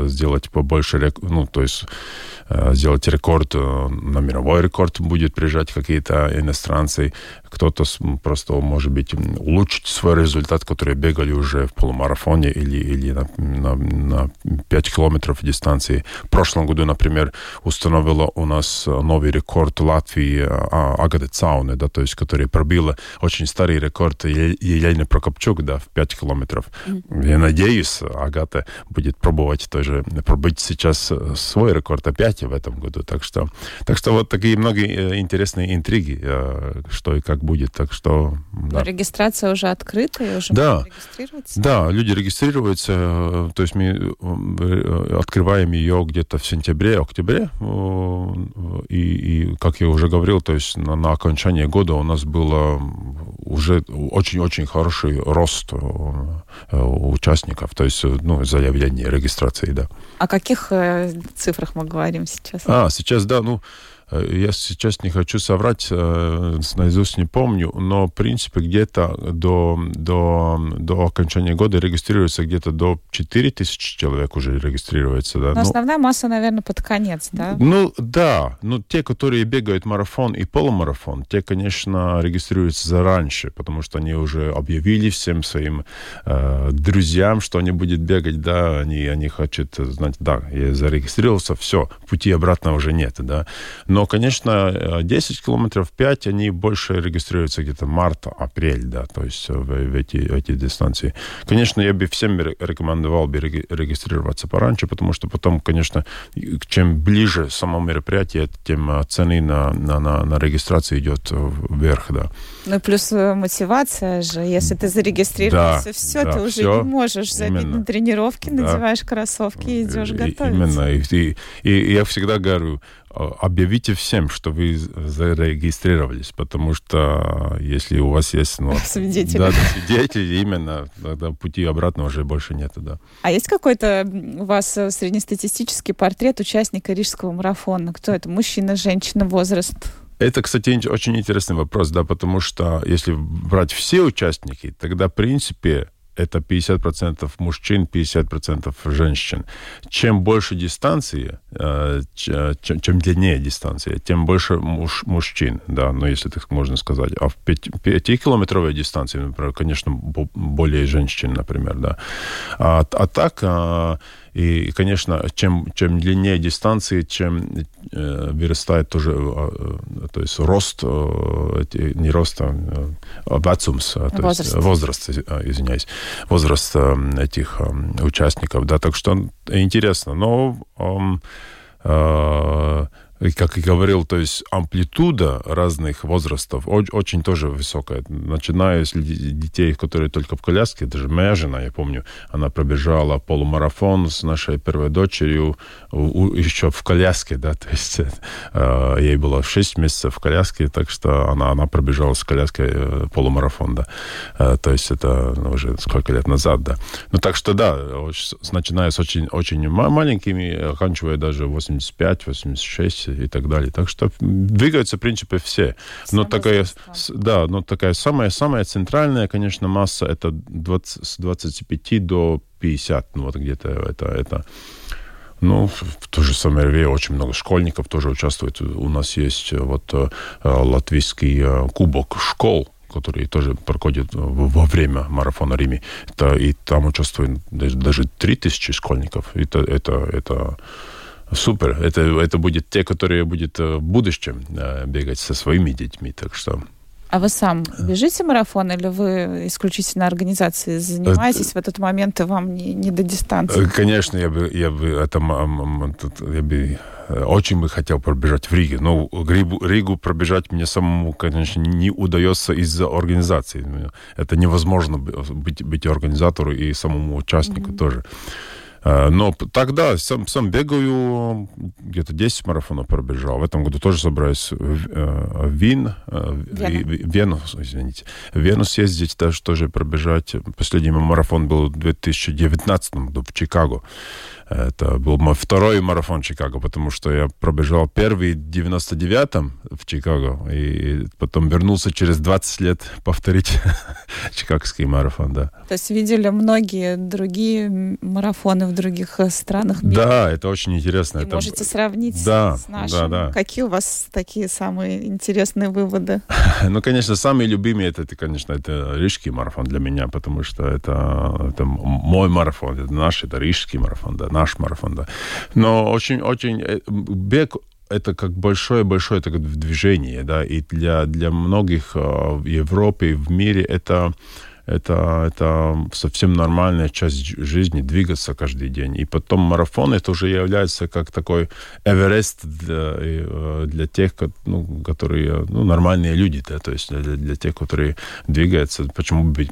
сделать побольше, ну, то есть Э, сделать рекорд, э, на мировой рекорд будет приезжать какие-то иностранцы. Кто-то просто, может быть, улучшить свой результат, которые бегали уже в полумарафоне или, или на, на, на 5 километров дистанции. В прошлом году, например, установила у нас новый рекорд Латвии а, Агата Цауны, да, то есть, который пробила очень старый рекорд Елены Прокопчук, да, в 5 километров. Mm-hmm. Я надеюсь, Агата будет пробовать тоже пробить сейчас свой рекорд опять в этом году. Так что, так что вот такие многие э, интересные интриги, э, что и как будет. Так что... Да. регистрация уже открыта, и уже да. Да, люди регистрируются. Э, то есть мы открываем ее где-то в сентябре, октябре. И, и как я уже говорил, то есть на, на окончание года у нас было уже очень-очень хороший рост участников, то есть ну, заявление регистрации, да. О каких цифрах мы говорим сейчас? А, сейчас, да, ну, Э, я сейчас не хочу соврать, э, наизусть не помню, но, в принципе, где-то до, до, до окончания года регистрируется где-то до 4 тысячи человек уже регистрируется. Да. Но ну, основная масса, наверное, под конец, да? Ну, да. Но те, которые бегают марафон и полумарафон, те, конечно, регистрируются зараньше, потому что они уже объявили всем своим э, друзьям, что они будут бегать, да, они, они хотят знать, да, я зарегистрировался, все, пути обратно уже нет, да. Но но, конечно, 10 э, километров, 5, они больше регистрируются где-то март-апрель, да, то есть в, в, эти, эти дистанции. Конечно, я бы всем рекомендовал бы регистрироваться пораньше, потому что потом, конечно, чем ближе само мероприятие, тем э, цены на, на, на, на регистрацию идет вверх, да. Ну плюс э, мотивация же, если ты зарегистрировался, да, все, да, ты уже все, не можешь забить именно. на тренировки, да. надеваешь кроссовки и идешь готовиться. Именно, и, и, и я всегда говорю, объявите всем, что вы зарегистрировались, потому что если у вас есть ну, свидетели, да, да, свидетели именно, тогда пути обратно уже больше нет. Да. А есть какой-то у вас э, среднестатистический портрет участника рижского марафона? Кто это? Мужчина, женщина, возраст? Это, кстати, очень интересный вопрос, да, потому что если брать все участники, тогда, в принципе, это 50% мужчин, 50% женщин. Чем больше дистанции, э, чем, чем длиннее дистанция, тем больше муж, мужчин, да, ну, если так можно сказать. А в 5-километровой дистанции, например, конечно, более женщин, например, да. А, а так а, и, конечно, чем, чем длиннее дистанции, чем э, вырастает тоже, э, то есть рост, э, не рост, а э, вацумс, то возраст. есть возраст, э, извиняюсь, возраст э, этих э, участников, да, так что интересно. Но э, и, как и говорил, то есть амплитуда разных возрастов очень тоже высокая. Начиная с детей, которые только в коляске, даже моя жена, я помню, она пробежала полумарафон с нашей первой дочерью еще в коляске, да, то есть э, ей было 6 месяцев в коляске, так что она, она пробежала с коляской э, полумарафон, да. Э, то есть это ну, уже сколько лет назад, да. Ну, так что, да, начиная с очень, очень маленькими, оканчивая даже 85, 86, и так далее. Так что двигаются, в принципе, все. Но такая, да, но такая самая, самая центральная, конечно, масса это 20, с 25 до 50. Ну, вот где-то это, это ну, в то же самое РВЕ очень много школьников тоже участвует. У нас есть вот э, латвийский э, кубок школ, который тоже проходит во время марафона Риме. Это, и там участвует даже 3000 школьников. Это, это, это Супер. Это, это будет те, которые будут э, в будущем э, бегать со своими детьми. Так что а вы сам бежите марафон или вы исключительно организацией занимаетесь в этот момент и вам не, не до дистанции? Э, конечно, я бы, я бы, это, я бы очень бы хотел пробежать в Риге. Но Ригу, Ригу пробежать мне самому, конечно, не удается из-за организации. Это невозможно быть, быть организатору и самому участнику mm-hmm. тоже. Э, но тогда сам, сам бегаю, где-то 10 марафонов пробежал. В этом году тоже собираюсь в, э, в Вин, э, в Вену, извините, в Вену съездить, даже тоже пробежать. Последний марафон был в 2019 году в Чикаго. Это был мой второй марафон Чикаго, потому что я пробежал первый в 99-м в Чикаго, и потом вернулся через 20 лет повторить чикагский марафон, да. То есть видели многие другие марафоны в других э, странах мира? Да, это очень интересно. И это... можете сравнить да, с нашим? Да, да. Какие у вас такие самые интересные выводы? ну, конечно, самые любимые, это, это, конечно, это рижский марафон для меня, потому что это, это мой марафон, это наш, это рижский марафон, да, наш марафон, да. Но очень-очень э, бег это как большое-большое такое движение, да, и для, для многих э, в Европе, в мире это, это, это совсем нормальная часть жизни, двигаться каждый день. И потом марафон, это уже является как такой Эверест для, э, для тех, ну, которые, ну, нормальные люди, да, то есть для, для тех, которые двигаются, почему бы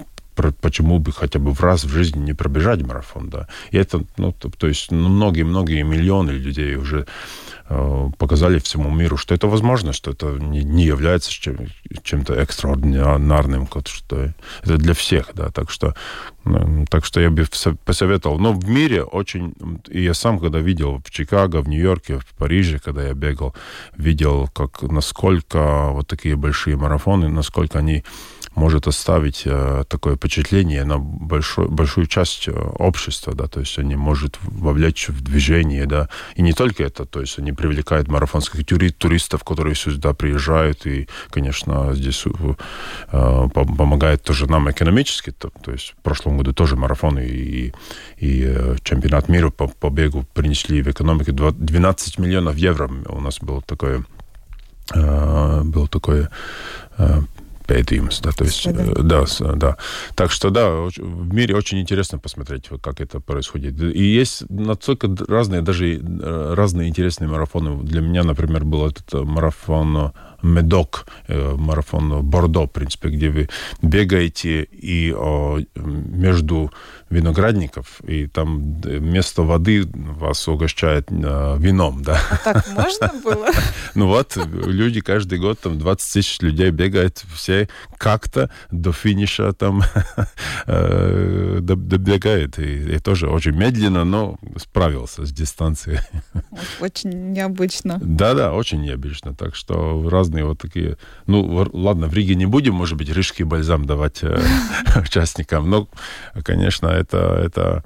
почему бы хотя бы в раз в жизни не пробежать марафон, да. И это, ну, то, то есть ну, многие-многие миллионы людей уже э, показали всему миру, что это возможно, что это не, не является чем, чем-то экстраординарным, что это для всех, да. Так что, э, так что я бы посоветовал. Но в мире очень, и я сам, когда видел в Чикаго, в Нью-Йорке, в Париже, когда я бегал, видел, как насколько вот такие большие марафоны, насколько они может оставить э, такое впечатление на большой, большую часть э, общества, да, то есть они может вовлечь в движение, да, и не только это, то есть они привлекают марафонских туристов, которые сюда приезжают, и, конечно, здесь э, помогает тоже нам экономически, то, то есть в прошлом году тоже марафон и, и чемпионат мира по, по бегу принесли в экономику 12 миллионов евро, у нас было такое было такое pētījums. Да, то есть, э, да, да. Так что, да, в мире очень интересно посмотреть, как это происходит. И есть настолько разные, даже э, разные интересные марафоны. Для меня, например, был этот марафон Медок, э, марафон Бордо, в принципе, где вы бегаете и между виноградников, и там вместо воды вас угощают э, вином, да. А так можно было? Ну вот, люди каждый год, там 20 тысяч людей бегают, все как-то до финиша там э, добегают. И, и тоже очень медленно, но справился с дистанцией. Очень необычно. Да-да, очень необычно. Так что разные вот такие... Ну, ладно, в Риге не будем, может быть, рижский бальзам давать э, участникам, но, конечно, это, это,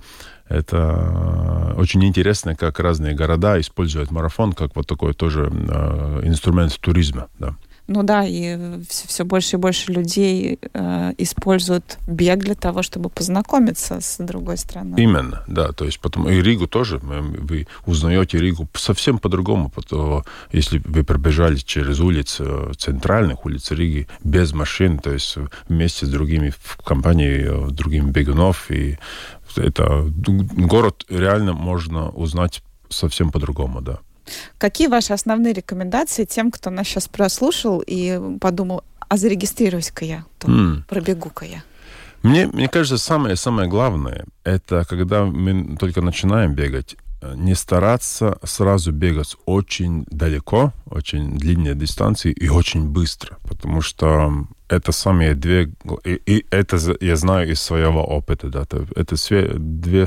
это очень интересно, как разные города используют марафон как вот такой тоже э, инструмент туризма. Да. Ну да, и все, все больше и больше людей э, используют бег для того, чтобы познакомиться с другой страной. Именно, да. То есть потом и Ригу тоже. Вы узнаете Ригу совсем по-другому. Потому, если вы пробежали через улицы, центральных улиц Риги, без машин, то есть вместе с другими в компании э, другими бегунов. И это город реально можно узнать совсем по-другому, да. Какие ваши основные рекомендации тем, кто нас сейчас прослушал и подумал, а зарегистрируюсь-ка я, mm. пробегу-ка я? Мне, мне кажется, самое, самое главное, это когда мы только начинаем бегать, э, не стараться сразу бегать очень далеко, очень длинные дистанции и очень быстро, потому что это самые две, и, и это я знаю из своего опыта, да, это две, две,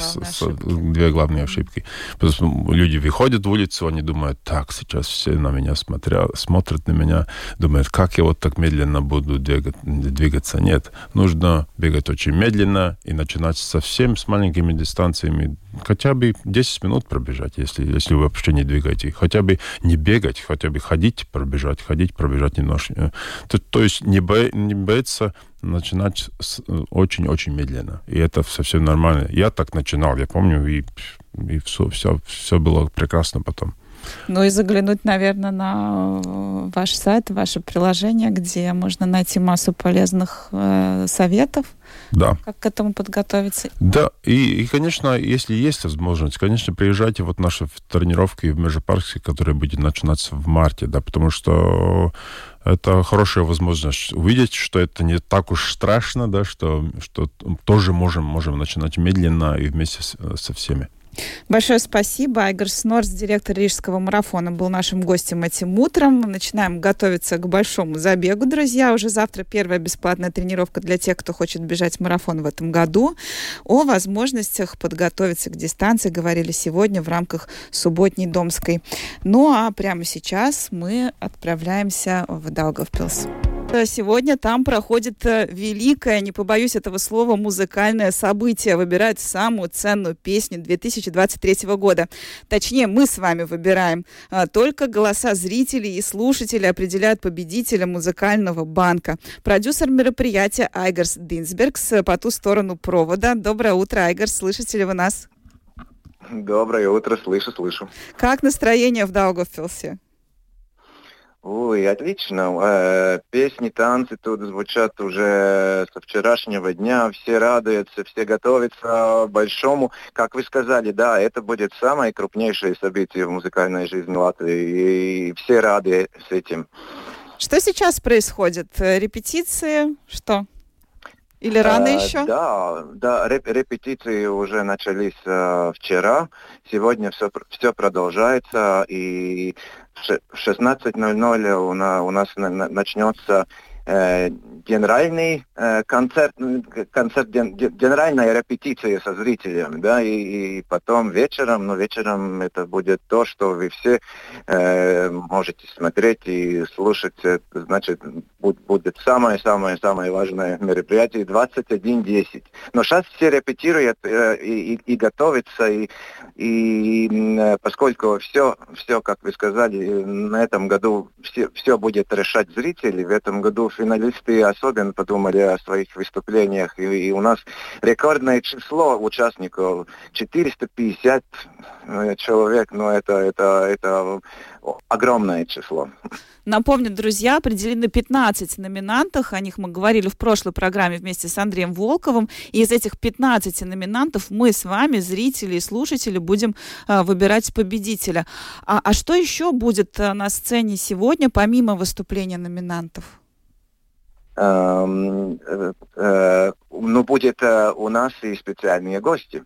две главные ошибки. Потому что люди выходят в улицу, они думают, так, сейчас все на меня смотрят, смотрят на меня, думают, как я вот так медленно буду двигать, двигаться. Нет, нужно бегать очень медленно и начинать совсем с маленькими дистанциями, хотя бы 10 минут пробежать, если, если вы вообще не двигаете. Хотя бы не бегать, хотя бы ходить, пробежать, ходить, пробежать немножко. То, то есть не, бо, не бояться начинать очень-очень медленно. И это совсем нормально. Я так начинал, я помню, и, и все, все, все было прекрасно потом. Ну и заглянуть, наверное, на э, ваш сайт, ваше приложение, где можно найти массу полезных э, советов. Да. Как к этому подготовиться? Да, и, и, конечно, если есть возможность, конечно, приезжайте вот наши тренировки в Межапарке, которые будет начинаться в марте, да, потому что это хорошая возможность увидеть, что это не так уж страшно, да, что, что тоже можем, можем начинать медленно и вместе с, со всеми. Большое спасибо. Айгор Снорс, директор Рижского марафона, был нашим гостем этим утром. Начинаем готовиться к большому забегу, друзья. Уже завтра первая бесплатная тренировка для тех, кто хочет бежать марафон в этом году. О возможностях подготовиться к дистанции говорили сегодня в рамках субботней Домской. Ну а прямо сейчас мы отправляемся в Даугавпилс. Сегодня там проходит э, великое, не побоюсь этого слова, музыкальное событие. Выбирают самую ценную песню 2023 года. Точнее, мы с вами выбираем. А, только голоса зрителей и слушателей определяют победителя музыкального банка. Продюсер мероприятия Айгарс Динсбергс э, по ту сторону провода. Доброе утро, Айгарс. Слышите ли вы нас? Доброе утро, слышу, слышу. Как настроение в Даугавпилсе? Ой, отлично. Э, песни, танцы тут звучат уже со вчерашнего дня. Все радуются, все готовятся к большому. Как вы сказали, да, это будет самое крупнейшее событие в музыкальной жизни Латвии. И все рады с этим. Что сейчас происходит? Репетиции? Что? Или рано э, еще? Да, да, реп репетиции уже начались э, вчера. Сегодня все, все продолжается. И в 16.00 у, на, у нас на, начнется генеральный э, концерт, концерт ген, генеральная репетиция со зрителем, да, и, и потом вечером, ну вечером это будет то, что вы все э, можете смотреть и слушать, это, значит, будет самое-самое-самое важное мероприятие 21.10. Но сейчас все репетируют э, и, и, и готовятся, и, и э, поскольку все, все, как вы сказали, на этом году все, все будет решать зрители, в этом году финалисты особенно подумали о своих выступлениях. И, и у нас рекордное число участников 450 э, человек, но это, это, это огромное число. Напомню, друзья, определены 15 номинантов. О них мы говорили в прошлой программе вместе с Андреем Волковым. И из этих 15 номинантов мы с вами, зрители и слушатели, будем э, выбирать победителя. А, а что еще будет э, на сцене сегодня, помимо выступления номинантов? Эм, э, э, ну, будет э, у нас и специальные гости.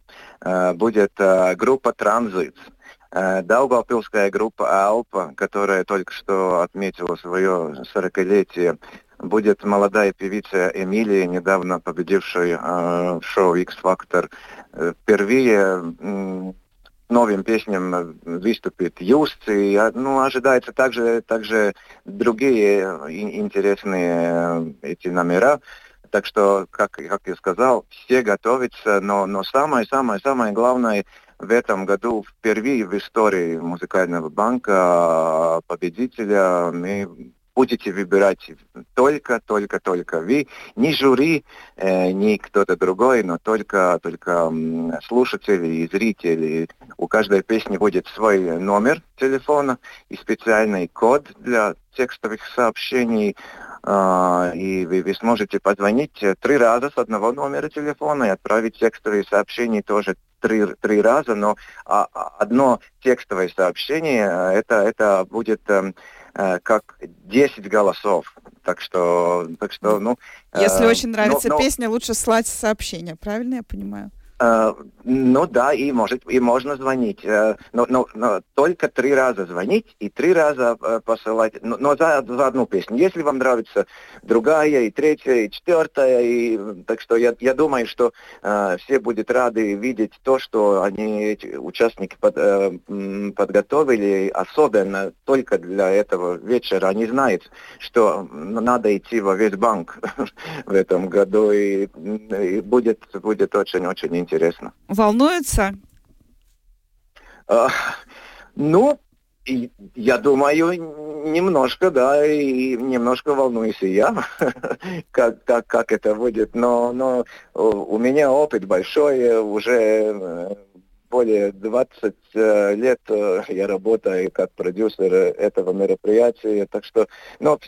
Будет группа «Транзит». Даугавпилская группа «Алпа», которая только что отметила свое 40-летие, будет молодая певица Эмилия, недавно победившая в шоу «X-Factor». Впервые новым песням выступит Юст, и а, ну, ожидается также, также другие интересные эти номера. Так что, как, как я сказал, все готовятся, но, но самое-самое-самое главное в этом году впервые в истории музыкального банка победителя мы будете выбирать только, только, только вы, не жюри, э, не кто-то другой, но только, только слушатели и зрители. У каждой песни будет свой номер телефона и специальный код для текстовых сообщений. Uh, и вы, вы сможете позвонить три раза с одного номера телефона и отправить текстовые сообщения тоже три, три раза, но а, одно текстовое сообщение это, это будет э, Э, как 10 голосов. Так что, так что, ну... Если э, очень нравится но, но... песня, лучше слать сообщение, правильно я понимаю? Э, ну да, и может и можно звонить, э, но, но, но только три раза звонить и три раза э, посылать, но, но за, за одну песню. Если вам нравится другая и третья и четвертая, и так что я, я думаю, что э, все будут рады видеть то, что они эти участники под, э, подготовили, особенно только для этого вечера. Они знают, что надо идти во весь банк в этом году, и, и будет будет очень очень интересно интересно. Волнуется? А, ну, я думаю, немножко, да, и немножко волнуюсь и я, как, как, как это будет. Но, но у меня опыт большой, уже э, более 20 э, лет э, я работаю как продюсер этого мероприятия, так что, но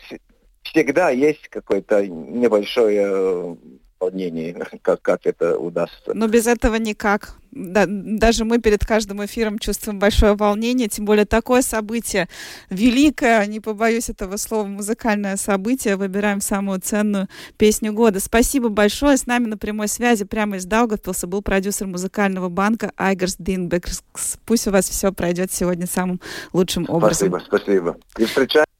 всегда есть какое-то небольшое волнений, как, как это удастся. Но без этого никак. Да, даже мы перед каждым эфиром чувствуем большое волнение, тем более такое событие великое, не побоюсь этого слова, музыкальное событие. Выбираем самую ценную песню года. Спасибо большое. С нами на прямой связи прямо из Даугавпилса был продюсер музыкального банка Айгерс Динбекс. Пусть у вас все пройдет сегодня самым лучшим образом. Спасибо, спасибо. И встречаемся.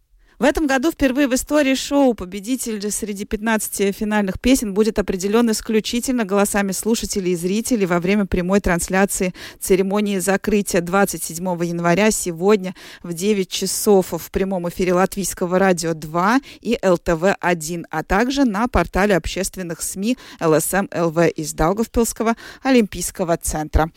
В этом году впервые в истории шоу победитель среди 15 финальных песен будет определен исключительно голосами слушателей и зрителей во время прямой трансляции церемонии закрытия 27 января сегодня в 9 часов в прямом эфире Латвийского радио 2 и ЛТВ-1, а также на портале общественных СМИ ЛСМ ЛВ из Даугавпилского Олимпийского центра.